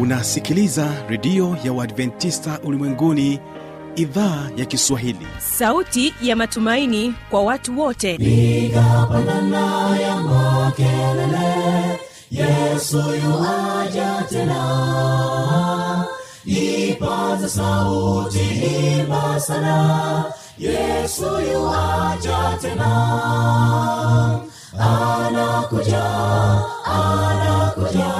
unasikiliza redio ya uadventista ulimwenguni idhaa ya kiswahili. Sauti ya matumaini kwa watu wote. Igapanana ya makelele yesu yuaja tena. Ipaza sauti imba sana yesu yuaja tena. Anakuja anakuja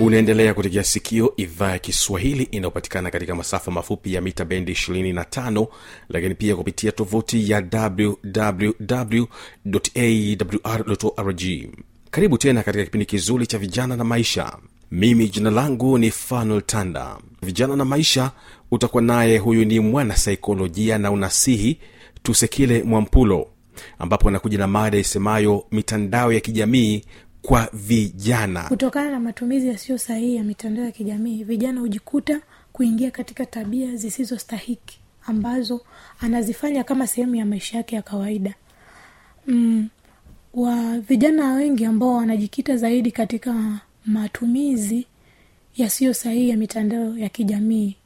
unaendelea kutegea sikio idhaa ya kiswahili inayopatikana katika masafa mafupi ya mita bendi 25 lakini pia kupitia tovuti ya wwwawrrg karibu tena katika kipindi kizuri cha vijana na maisha. Mimi jina langu ni fanuel tanda. Vijana na maisha utakuwa naye huyu ni mwana saikolojia na unasihi tusekile mwampulo ambapo anakuja na mada isemayo mitandao ya kijamii kwa vijana. Kutokana na matumizi yasiyo sahihi ya mitandao ya kijamii vijana hujikuta kuingia katika tabia zisizostahiki ambazo anazifanya kama sehemu ya maisha yake ya kawaida. Mm, wa vijana wengi ambao wanajikita zaidi katika matumizi yasiyo sahihi ya mitandao ya kijamii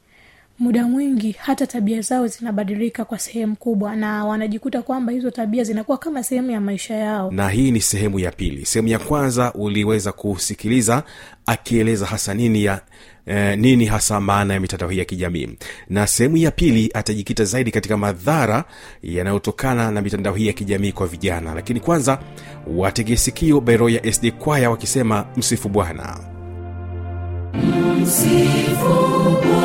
muda mwingi hata tabia zao zinabadilika kwa sehemu kubwa na wanajikuta kwamba hizo tabia zinakuwa kama sehemu ya maisha yao. Na hii ni sehemu ya pili. Sehemu ya kwanza uliweza kusikiliza akieleza hasa nini ya eh, nini hasa maana ya mitandao hii ya kijamii. Na sehemu ya pili atajikita zaidi katika madhara yanayotokana na mitandao hii ya kijamii kwa vijana. Lakini kwanza wategesikio bero ya sd kwaya wakisema msifu bwana. Msifu Bwana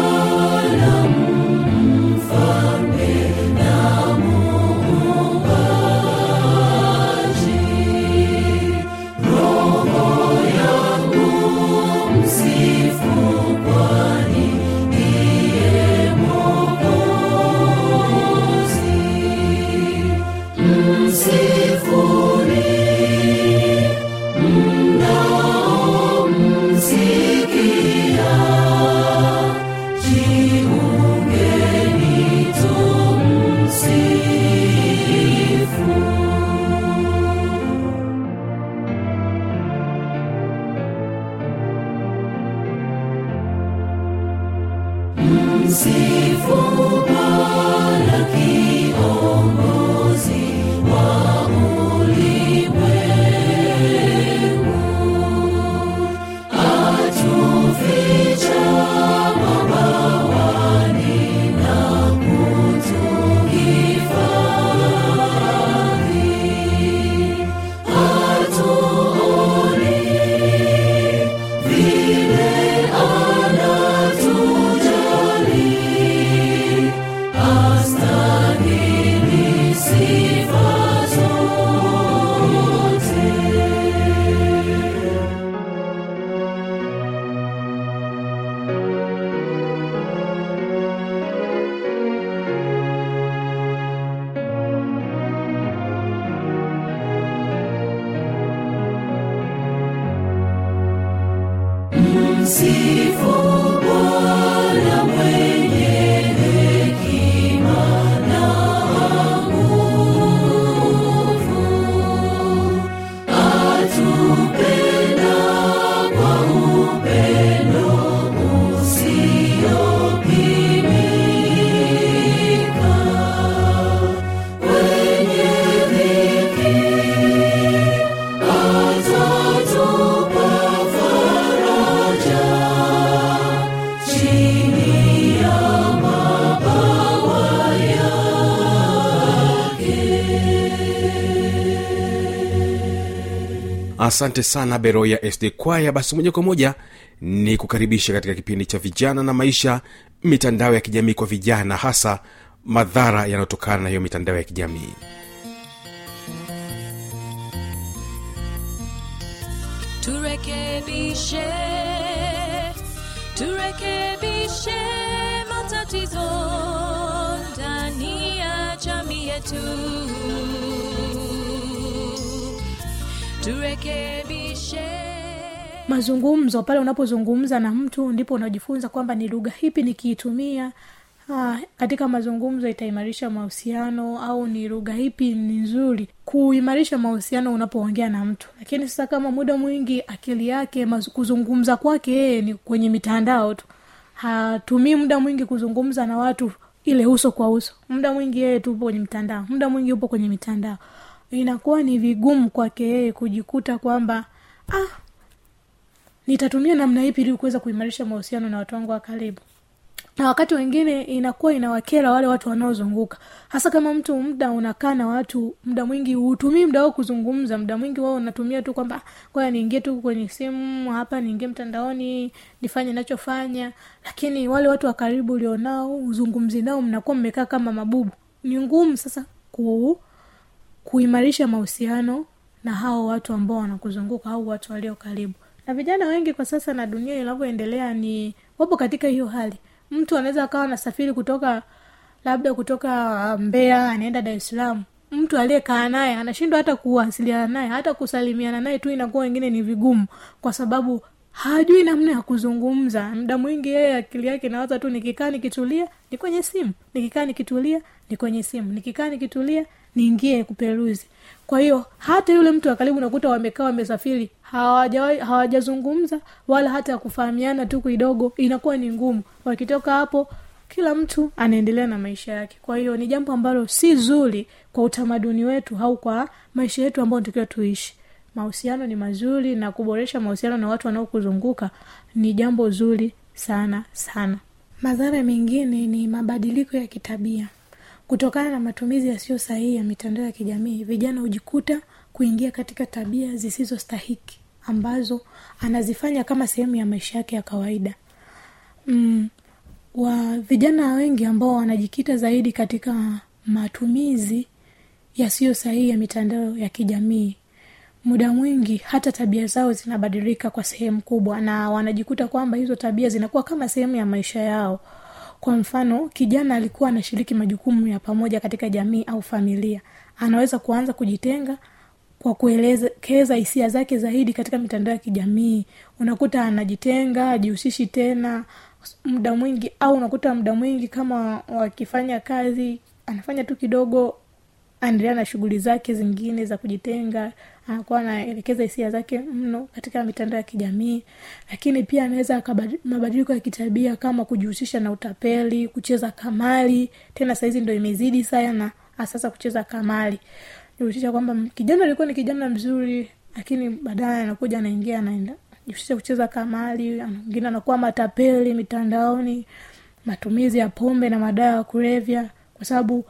see. Asante sana beroya sd kwaya. Basi moja kwa moja ni kukaribisha katika kipindi cha vijana na maisha mitandao ya kijamii kwa vijana hasa madhara yanayotokana na hiyo mitandao ya kijamii. Turekebishe turekebishe matatizo turekebishe. Mazungumzo pale unapozungumza na mtu ndipo unajifunza kwamba ni lugha hipi nikiitumia. Ah, katika mazungumzo itaimarisha mahusiano au ni lugha ipi ni nzuri kuimarisha mahusiano unapoongea na mtu. Lakini sasa kama muda mwingi akili yake kuzungumza kwake yeye ni kwenye mitandao tu. Hatumii muda mwingi kuzungumza na watu ile uso kwa uso. Muda mwingi yeye tupo kwenye mitandao. Muda mwingi upo kwenye mitandao inakuwa ni vigumu kwake yeye kujikuta kwamba ah nitatumia namna ipi ili kuweza kuimarisha mahusiano na watu wangu wa karibu? Na wakati wengine inakuwa inawakera wale watu wanaozunguka. Hasa kama mtu muda unakaa na watu muda mwingi hutumii muda wao kuzungumza muda mwingi wao unatumia tu kwamba kwaya niingie tu kwenye simu hapa niingie mtandaoni nifanye nachofanya lakini wale watu wa karibu ulionao uzungumzi nao mnakuwa mmekaa kama mabubu. Ni ngumu sasa ku kuimarisha mahusiano na hao watu ambao wanakuzunguka au watu walio karibu. Na vijana wengi kwa sasa na dunia inavyoendelea ni wapo katika hiyo hali. Mtu anaweza akawa anasafiri kutoka labda kutoka mbea anaenda dar es mtu aliyekaa naye anashindwa hata kuwasiliana naye hata kusalimiana naye tu inakuwa wengine ni vigumu. Kwa sababu hajui namna ya kuzungumza. Muda mwingi yeye akili yake nawaza tu nikikaa nikitulia ni kwenye simu. Nikikaa nikitulia ni kwenye simu. Nikikaa nikitulia niingie kuperuzi kwa hiyo hata yule mtu wa unakuta wamekaa wamesafiri hawajazungumza hawaja wala hata kufahamiana tu kidogo inakuwa ni ngumu. Wakitoka hapo kila mtu anaendelea na maisha yake. Kwa hiyo ni jambo ambalo si zuri kwa utamaduni wetu au kwa maisha yetu ambayo tukiwa tuishi. Mahusiano ni mazuri na kuboresha mahusiano na watu wanaokuzunguka ni jambo zuri sana sana. Madhara mengine ni mabadiliko ya kitabia kutokana na matumizi yasiyo sahihi ya mitandao ya kijamii vijana hujikuta kuingia katika tabia zisizostahiki ambazo anazifanya kama sehemu ya maisha yake ya kawaida. Mm, wa vijana wengi ambao wanajikita zaidi katika matumizi yasiyo sahihi ya mitandao ya kijamii muda mwingi hata tabia zao zinabadilika kwa sehemu kubwa na wanajikuta kwamba hizo tabia zinakuwa kama sehemu ya maisha yao kwa mfano kijana alikuwa anashiriki majukumu ya pamoja katika jamii au familia. Anaweza kuanza kujitenga kwa kuelekeza hisia zake zaidi katika mitandao ya kijamii. Unakuta anajitenga ajihusishi tena muda mwingi au unakuta muda mwingi kama wakifanya kazi anafanya tu kidogo anaendelea na shughuli zake zingine za kujitenga anakuwa anaelekeza hisia zake mno katika mitandao ya kijamii. Lakini pia anaweza mabadiliko ya kitabia kama kujihusisha na utapeli kucheza kamali. Tena sahizi ndo imezidi sana sasa kucheza kamali. Jihusisha kwamba kijana alikuwa ni kijana mzuri lakini baadaye anakuja anaingia anaenda jihusisha kucheza kamali mwingine anakuwa matapeli mitandaoni matumizi ya pombe na madawa ya kulevya. Kwa sababu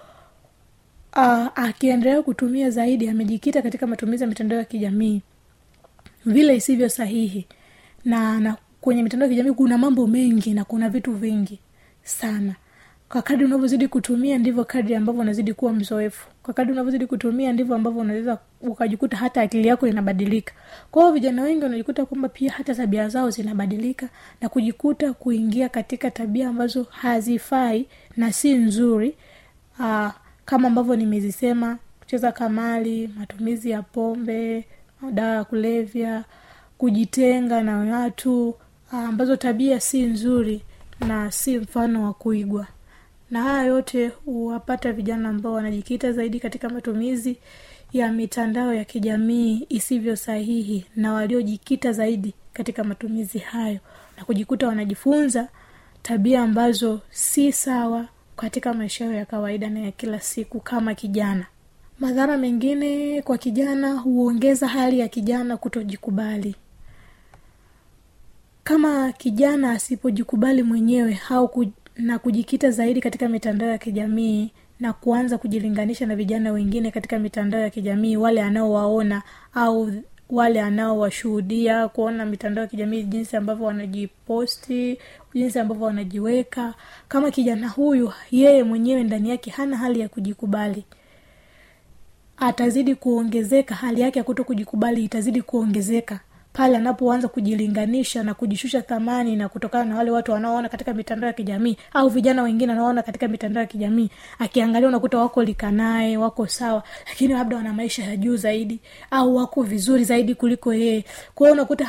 uh, akiendelea kutumia zaidi amejikita katika matumizi ya mitandao ya kijamii. Vile isivyo sahihi. Na, na kwenye mitandao ya kijamii kuna mambo mengi na kuna vitu vingi sana. Kwa kadri unavyozidi kutumia ndivyo kadri ambavyo unazidi kuwa mzoefu. Kwa kadri unavyozidi kutumia ndivyo ambavyo unaweza ukajikuta hata akili yako inabadilika. Kwa hiyo vijana wengi wanajikuta kwamba pia hata tabia zao zinabadilika na kujikuta kuingia katika tabia ambazo hazifai na si nzuri aa, kama ambavyo nimezisema kucheza kamali matumizi ya pombe madawa ya kulevya kujitenga na watu ambazo tabia si nzuri na si mfano wa kuigwa. Na haya yote huwapata vijana ambao wanajikita zaidi katika matumizi ya mitandao ya kijamii isivyo sahihi na waliojikita zaidi katika matumizi hayo. Na kujikuta wanajifunza tabia ambazo si sawa katika maisha yao ya kawaida na ya kila siku kama kijana. Madhara mengine kwa kijana huongeza hali ya kijana kutojikubali. Kama kijana asipojikubali mwenyewe au ku, na kujikita zaidi katika mitandao ya kijamii na kuanza kujilinganisha na vijana wengine katika mitandao ya kijamii wale anaowaona au wale anaowashuhudia kuona mitandao ya kijamii jinsi ambavyo wanajiposti jinsi ambavyo wanajiweka. Kama kijana huyu yeye mwenyewe ndani yake hana hali ya kujikubali. Atazidi kuongezeka hali yake ya kuto kujikubali itazidi kuongezeka pale anapoanza kujilinganisha na kujishusha thamani na kutokana na wale watu wanaoona katika mitandao ya kijamii au vijana wengine wanaoona katika mitandao ya kijamii akiangalia unakuta wako likanaye wako sawa lakini labda wana maisha ya juu zaidi au wako vizuri zaidi kuliko yeye. Kwa unakuta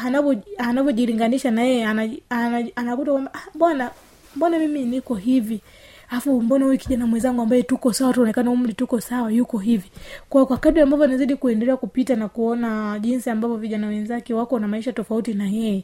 anavyojilinganisha na yeye ana- ana- anakuta kwamba "Ah, mbona mbona mimi niko hivi afu mbona huyu kijana mwenzangu ambaye tuko sawa tuonekana umri tuko sawa yuko hivi? Kwa kwa kadri ambavyo anazidi kuendelea kupita na kuona jinsi ambavyo vijana wenzake wako na maisha tofauti na yeye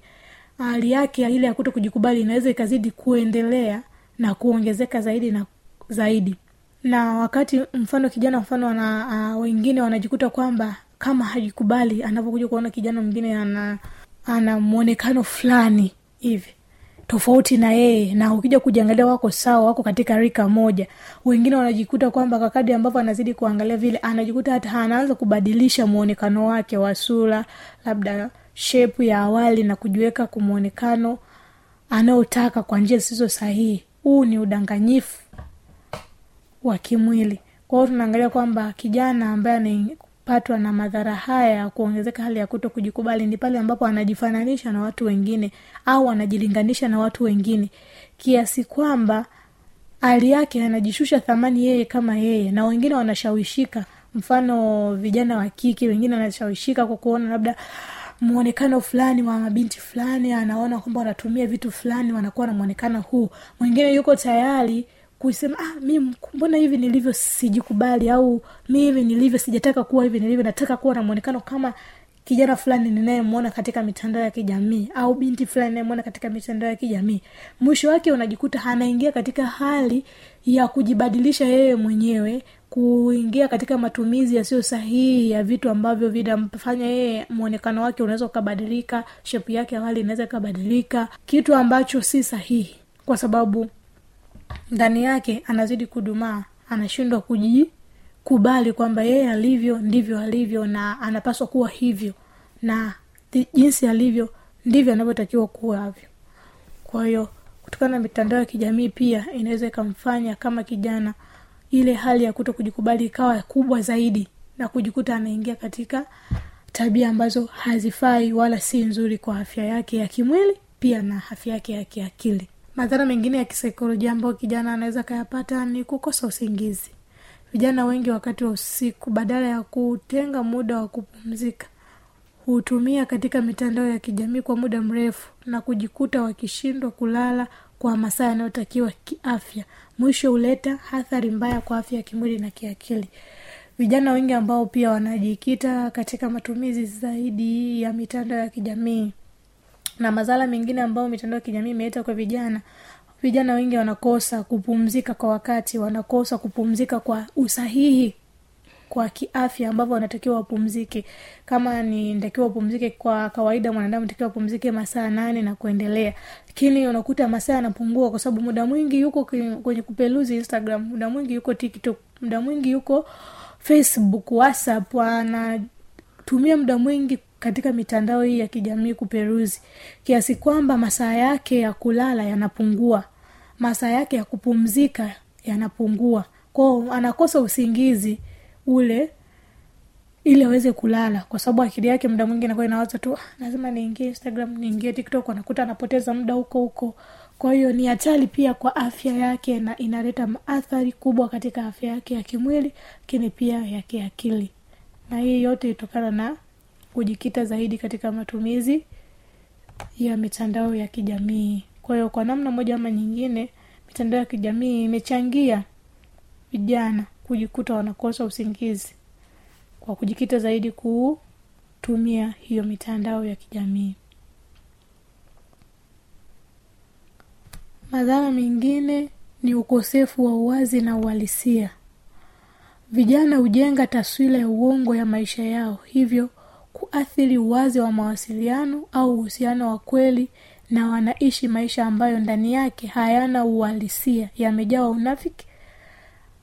hali yake ile ya kuto kujikubali inaweza ikazidi kuendelea na kuongezeka zaidi na zaidi. Na wakati mfano kijana mfano ana, uh, wengine wanajikuta kwamba kama hajikubali anapokuja kuona kijana mwingine ana ana mwonekano fulani hivi tofauti na yeye na ukija kujiangalia wako sawa wako katika rika moja. Wengine wanajikuta kwamba kakadi ambavyo anazidi kuangalia vile anajikuta hata anaanza kubadilisha mwonekano wake wa sura labda shepu ya awali na kujiweka kumwonekano anaotaka kwa njia zisizo sahihi. Huu ni udanganyifu wa kimwili. Kwa hiyo tunaangalia kwamba kijana ambaye anapatwa na madhara haya ya kuongezeka hali ya kuto kujikubali ni pale ambapo anajifananisha na watu wengine au anajilinganisha na watu wengine kiasi kwamba hali yake anajishusha thamani yeye kama yeye. Na wengine wanashawishika mfano vijana wa kike wengine wanashawishika kwa kuona labda mwonekano fulani wa mabinti fulani anaona kwamba wanatumia vitu fulani wanakuwa na mwonekano huu. Mwingine yuko tayari kusema ah, mi mbona hivi nilivyo sijikubali au mi hivi nilivyo sijataka kuwa hivi nilivyo nataka kuwa na mwonekano kama kijana fulani ninayemwona katika mitandao ya kijamii au binti fulani ninayemwona katika mitandao ya kijamii. Mwisho wake unajikuta anaingia katika hali ya kujibadilisha yeye mwenyewe kuingia katika matumizi yasiyo sahihi ya vitu ambavyo vinamfanya yeye mwonekano wake unaweza ukabadilika shepu yake awali inaweza ikabadilika kitu ambacho si sahihi kwa sababu ndani yake anazidi kudumaa anashindwa kujikubali kwamba yeye alivyo ndivyo alivyo na anapaswa kuwa hivyo na jinsi alivyo ndivyo anavyotakiwa kuwavyo kwa hiyo kutokana na mitandao ya kijamii pia inaweza ikamfanya kama kijana ile hali ya kuto kujikubali ikawa kubwa zaidi na kujikuta anaingia katika tabia ambazo hazifai wala si nzuri kwa afya yake ya kimwili pia na afya yake ya kiakili madhara mengine ya kisaikolojia ambayo kijana anaweza akayapata ni kukosa usingizi. Vijana wengi wakati wa usiku badala ya kutenga muda wa kupumzika hutumia katika mitandao ya kijamii kwa muda mrefu na kujikuta wakishindwa kulala kwa masaa yanayotakiwa kiafya. Mwisho huleta athari mbaya kwa afya ya kimwili na kiakili. Vijana wengi ambao pia wanajikita katika matumizi zaidi ya mitandao ya kijamii na madhara mengine ambayo mitandao ya kijamii imeleta kwa vijana. Vijana wengi wanakosa kupumzika kwa wakati wanakosa kupumzika kwa usahihi kwa kiafya ambavyo wanatakiwa wapumzike. Kama ni ntakiwa wapumzike kwa kawaida mwanadamu takiwa wapumzike masaa nane na kuendelea. Lakini unakuta masaa yanapungua kwa sababu muda mwingi yuko kwenye kwenye kupeluzi instagram muda mwingi yuko tiktok muda mwingi yuko facebook whatsapp anatumia muda mwingi katika mitandao hii ya kijamii kuperuzi kiasi kwamba masaa yake ya kulala yanapungua. Masaa yake ya kupumzika yanapungua. Kwao anakosa usingizi ule ili aweze kulala kwa sababu akili yake muda mwingi inakuwa inawaza tu "Ah, lazima niingie instagram niingie tiktok anakuta anapoteza muda huko huko. Kwa hiyo ni hatari pia kwa afya yake na inaleta athari kubwa katika afya yake ya kimwili lakini pia ya kiakili. Na hii yote itokana na kujikita zaidi katika matumizi ya mitandao ya kijamii. Kwa hiyo kwa namna moja ama nyingine mitandao ya kijamii imechangia vijana kujikuta wanakosa usingizi kwa kujikita zaidi kutumia hiyo mitandao ya kijamii. Madhara mengine ni ukosefu wa uwazi na uhalisia. Vijana hujenga taswira ya uongo ya maisha yao hivyo kuathiri uwazi wa mawasiliano au uhusiano wa kweli na wanaishi maisha ambayo ndani yake hayana uhalisia yamejawa unafiki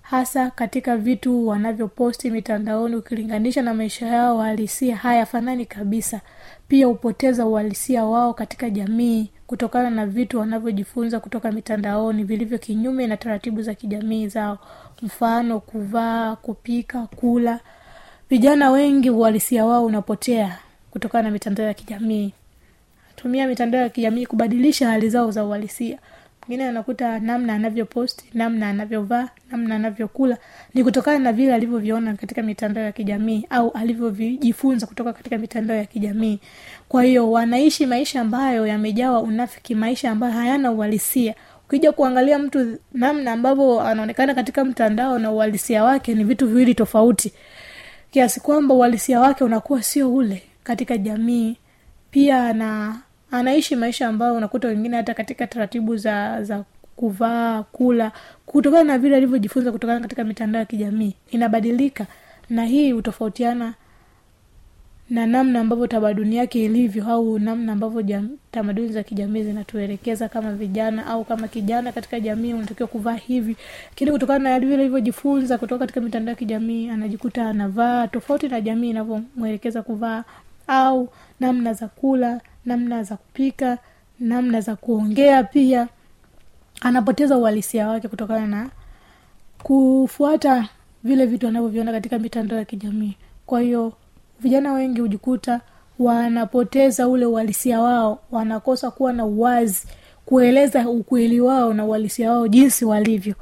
hasa katika vitu wanavyoposti mitandaoni ukilinganisha na maisha yao uhalisia hayafanani kabisa. Pia hupoteza uhalisia wao katika jamii kutokana na vitu wanavyojifunza kutoka mitandaoni vilivyo kinyume na taratibu za kijamii zao. Mfano kuvaa kupika kula vijana wengi uhalisia wao unapotea kutokana na mitandao ya kijamii. Tumia mitandao ya kijamii kubadilisha hali zao za uhalisia. Mwingine anakuta namna anavyoposti namna anavyovaa namna anavyokula ni kutokana na vile alivyoviona katika mitandao ya kijamii au alivyojifunza kutoka katika mitandao ya kijamii. Kwa hiyo wanaishi maisha ambayo yamejawa unafiki maisha ambayo hayana uhalisia. Ukija kuangalia mtu namna ambavyo anaonekana katika mtandao na uhalisia wake ni vitu viwili tofauti kiasi kwamba uhalisia wake unakuwa sio ule katika jamii. Pia ana anaishi maisha ambayo unakuta wengine hata katika taratibu za za kuvaa kula kutokana na vile alivyojifunza kutokana katika mitandao ya kijamii inabadilika. Na hii hutofautiana na namna ambavyo tamaduni yake ilivyo au namna ambavyo tamaduni za kijamii zinatuelekeza kama vijana au kama kijana katika jamii unatakiwa kuvaa hivi. Lakini kutokana na vile alivyojifunza kutoka katika mitandao ya kijamii anajikuta anavaa tofauti na jamii inavyomwelekeza kuvaa au namna za kula namna za kupika namna za kuongea pia. Anapoteza uhalisia wake kutokana na kufuata vile vitu anavyoviona katika mitandao ya kijamii. Kwa hiyo vijana wengi hujikuta wanapoteza ule uhalisia wao wanakosa kuwa na uwazi kueleza ukweli wao na uhalisia wao jinsi walivyo.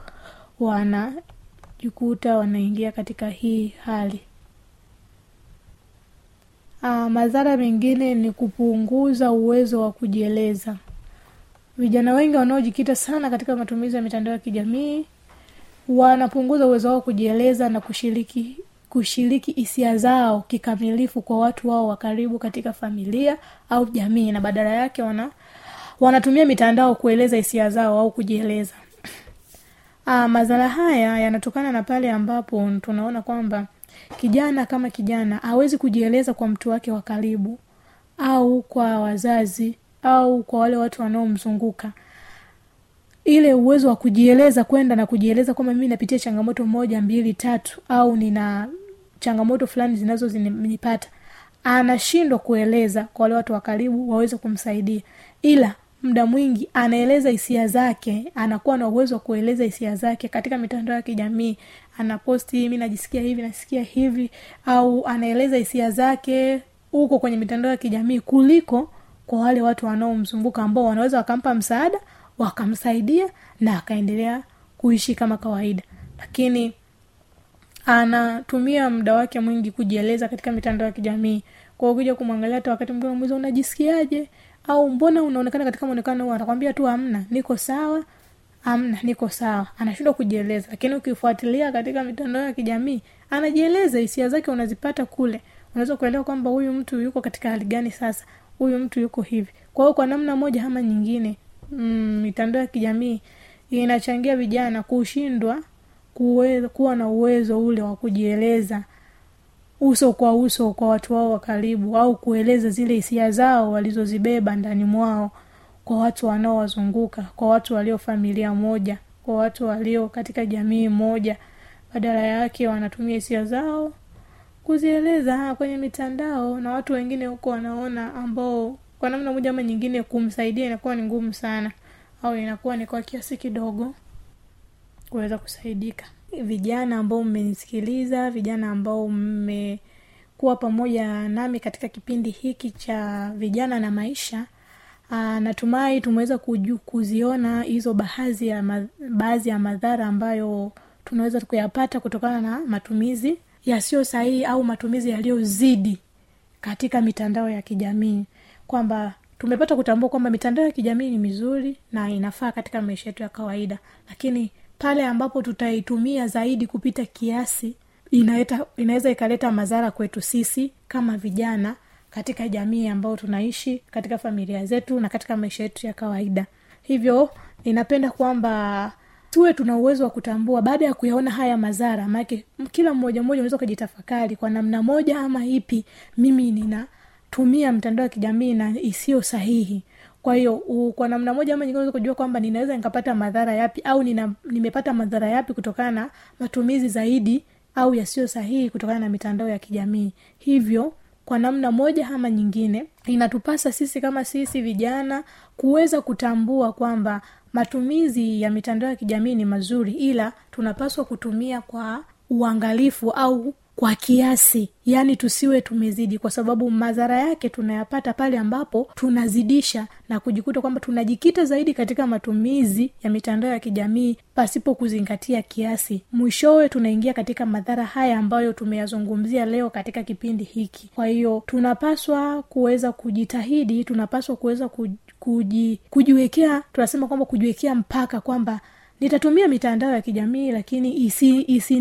Wanajikuta wanaingia katika hii hali. Aa, madhara mengine ni kupunguza uwezo wa kujieleza. Vijana wengi wanaojikita sana katika matumizi ya mitandao ya kijamii wanapunguza uwezo wao kujieleza na kushiriki kushiriki hisia zao kikamilifu kwa watu wao wa karibu katika familia au jamii na badala yake wana wanatumia mitandao kueleza hisia zao au kujieleza. Aa, madhara haya yanatokana na pale ambapo tunaona kwamba kijana kama kijana hawezi kujieleza kwa mtu wake wa karibu au kwa wazazi au kwa wale watu wanaomzunguka. Ile uwezo wa kujieleza kwenda na kujieleza kwamba mimi napitia changamoto moja mbili tatu au nina changamoto fulani zinazonipata anashindwa kueleza kwa wale watu wa karibu waweze kumsaidia. Ila muda mwingi anaeleza hisia zake anakuwa na uwezo wa kueleza hisia zake katika mitandao ya kijamii. Anaposti mi najisikia hivi nasikia hivi au anaeleza hisia zake huko kwenye mitandao ya kijamii kuliko kwa wale watu wanaomzunguka ambao wanaweza wakampa msaada wakamsaidia na akaendelea kuishi kama kawaida. Lakini anatumia muda wake mwingi kujieleza katika mitandao ya kijamii. Kwa ukija kumwangalia hata wakati mwingine unamuuliza unajisikiaje? Au mbona unaonekana katika mwonekano huu anakwambia tu amna niko sawa amna niko sawa. Anashindwa kujieleza. Lakini ukifuatilia katika mitandao ya kijamii anajieleza hisia zake unazipata kule. Unaweza kuelewa kwamba huyu mtu yuko katika hali gani sasa huyu mtu yuko hivi. Kwa hiyo kwa namna moja ama nyingine mm, mitandao ya kijamii inachangia vijana kushindwa kuwe, kuwa na uwezo ule wa kujieleza uso kwa uso kwa watu wao wa karibu au kueleza zile hisia zao walizozibeba ndani mwao kwa watu wanaowazunguka kwa watu walio familia moja kwa watu walio katika jamii moja. Badala yake wanatumia hisia zao kuzieleza kwenye mitandao na watu wengine huko wanaona ambao kwa namna moja ama nyingine kumsaidia inakuwa ni ngumu sana au inakuwa ni kwa kiasi kidogo kuweza kusaidika. Vijana ambao mmenisikiliza vijana ambao mmekuwa pamoja nami katika kipindi hiki cha vijana na maisha Aa, natumai tumeweza kuziona hizo baadhi ya ma, baadhi ya madhara ambayo tunaweza kuyapata kutokana na matumizi yasiyo sahihi au matumizi yaliyozidi katika mitandao ya kijamii. Kwamba tumepata kutambua kwamba mitandao ya kijamii ni mizuri na inafaa katika maisha yetu ya kawaida. Lakini pale ambapo tutaitumia zaidi kupita kiasi inaeta, inaweza ikaleta madhara kwetu sisi kama vijana katika jamii ambayo tunaishi katika familia zetu na katika maisha yetu ya kawaida. Hivyo ninapenda kwamba tuwe tuna uwezo wa kutambua baada ya kuyaona haya madhara maanake kila mmoja mmoja unaweza ukajitafakari kwa namna moja ama ipi mimi ninatumia mtandao wa kijamii na isiyo sahihi kwa hiyo kwa namna moja ama nyingine kujua kwamba ninaweza nikapata madhara yapi au nina, nimepata madhara yapi kutokana na matumizi zaidi au yasiyo sahihi kutokana na mitandao ya kijamii. Hivyo kwa namna moja ama nyingine inatupasa sisi kama sisi vijana kuweza kutambua kwamba matumizi ya mitandao ya kijamii ni mazuri ila tunapaswa kutumia kwa uangalifu au kwa kiasi. Yaani tusiwe tumezidi kwa sababu madhara yake tunayapata pale ambapo tunazidisha na kujikuta kwamba tunajikita zaidi katika matumizi ya mitandao ya kijamii pasipo kuzingatia kiasi. Mwishowe tunaingia katika madhara haya ambayo tumeyazungumzia leo katika kipindi hiki. Kwa hiyo tunapaswa kuweza kujitahidi tunapaswa kuweza kuji, kuji, kujiwekea tunasema kwamba kujiwekea mpaka kwamba nitatumia mitandao ya kijamii lakini isi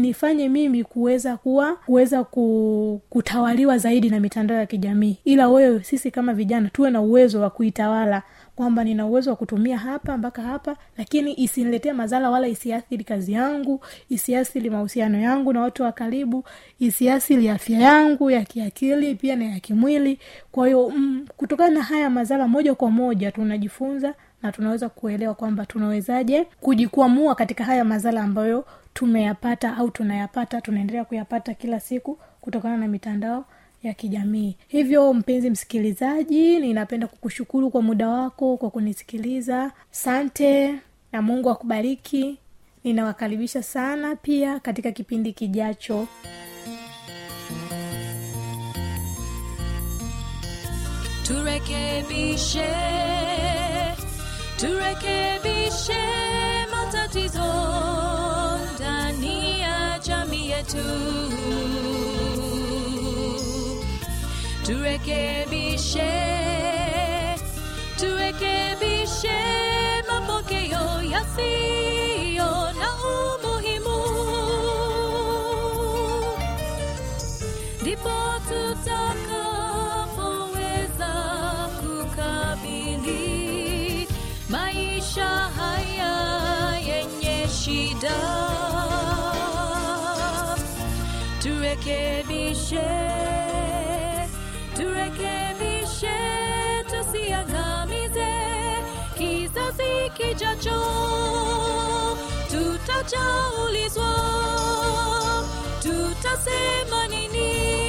mimi kuweza kuwa kuweza ku, kutawaliwa zaidi na mitandao ya kijamii. Ila wewe sisi kama vijana tuwe na uwezo wa kuitawala. Kwamba nina uwezo wa kutumia hapa mpaka hapa lakini isiniletee madhara wala isiathiri kazi yangu isiathiri mahusiano yangu na watu wa karibu isiathiri afya yangu ya kiakili pia na ya kimwili. Kwa hiyo mm, kutokana na haya madhara moja kwa moja tunajifunza na tunaweza kuelewa kwamba tunawezaje kujikwamua katika haya madhara ambayo tumeyapata au tunayapata tunaendelea kuyapata kila siku kutokana na mitandao ya kijamii. Hivyo mpenzi msikilizaji ninapenda kukushukuru kwa muda wako kwa kunisikiliza. Sante na mungu akubariki. Ninawakaribisha sana pia katika kipindi kijacho. Turekebishe turekebishe matatizo ndani ya jamii yetu. Turekebishe turekebishe mapokeo yasiyo yenye shida turekebishe turekebishe tusiangamize kizazi kijacho tutajaulizwa tutasema nini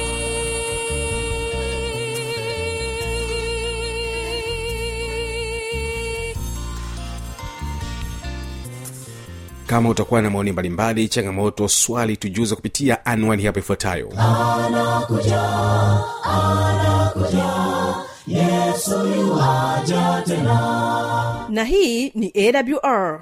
kama utakuwa na maoni mbalimbali changamoto swali tujuze kupitia anwani hapo ifuatayo. Na hii ni awr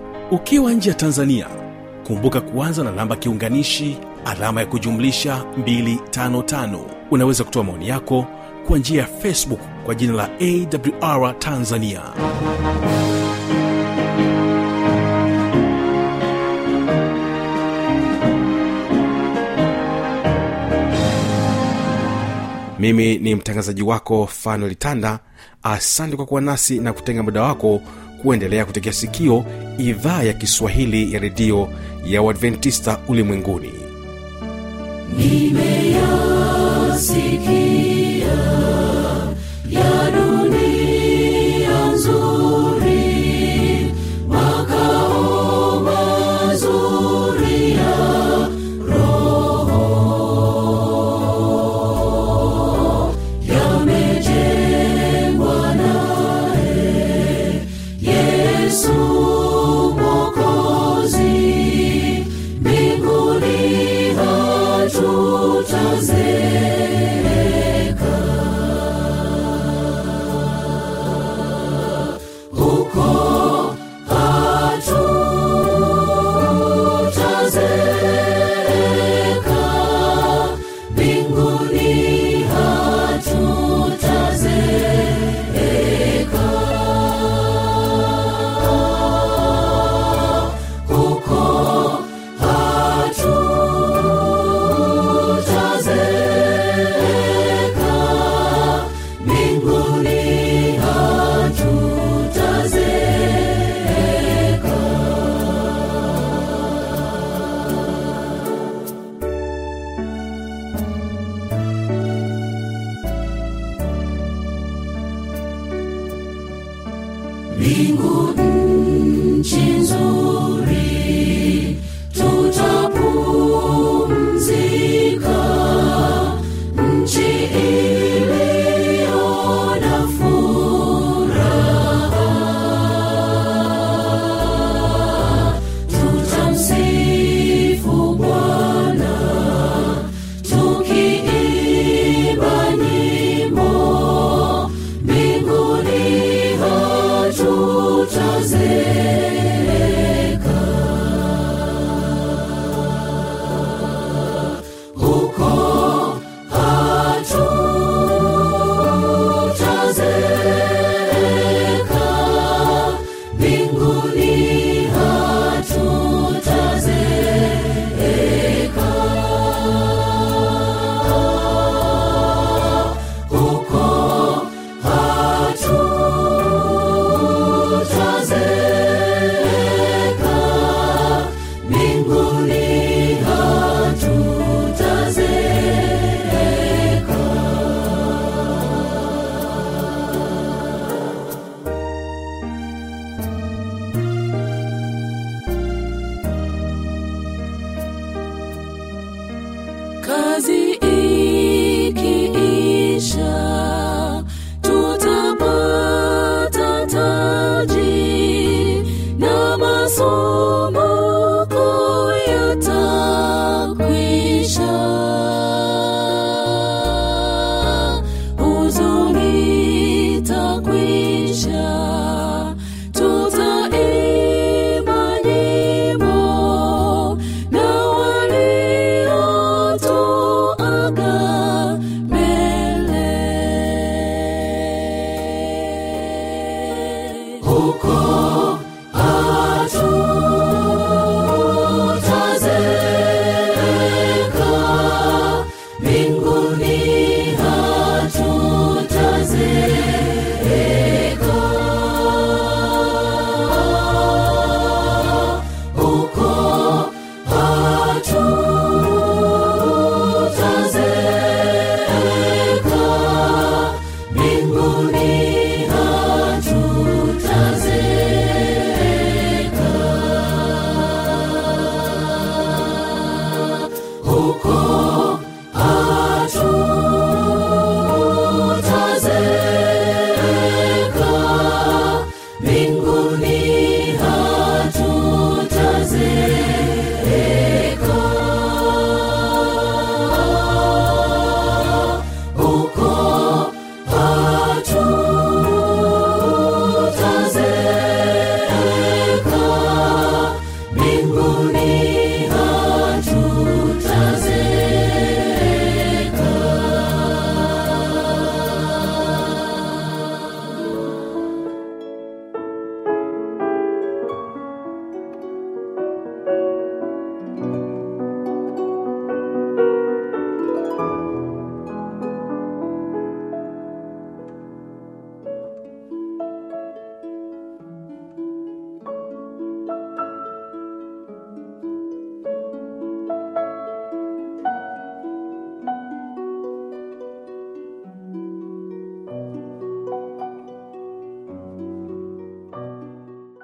ukiwa nje ya tanzania kumbuka kuanza na namba kiunganishi alama ya kujumlisha 255 unaweza kutoa maoni yako kwa njia ya facebook kwa jina la awr tanzania. Mimi ni mtangazaji wako fanuel tanda. Asante kwa kuwa nasi na kutenga muda wako kuendelea kutegea sikio idhaa ya kiswahili ya redio ya uadventista ulimwenguni. Nimeyasikia huko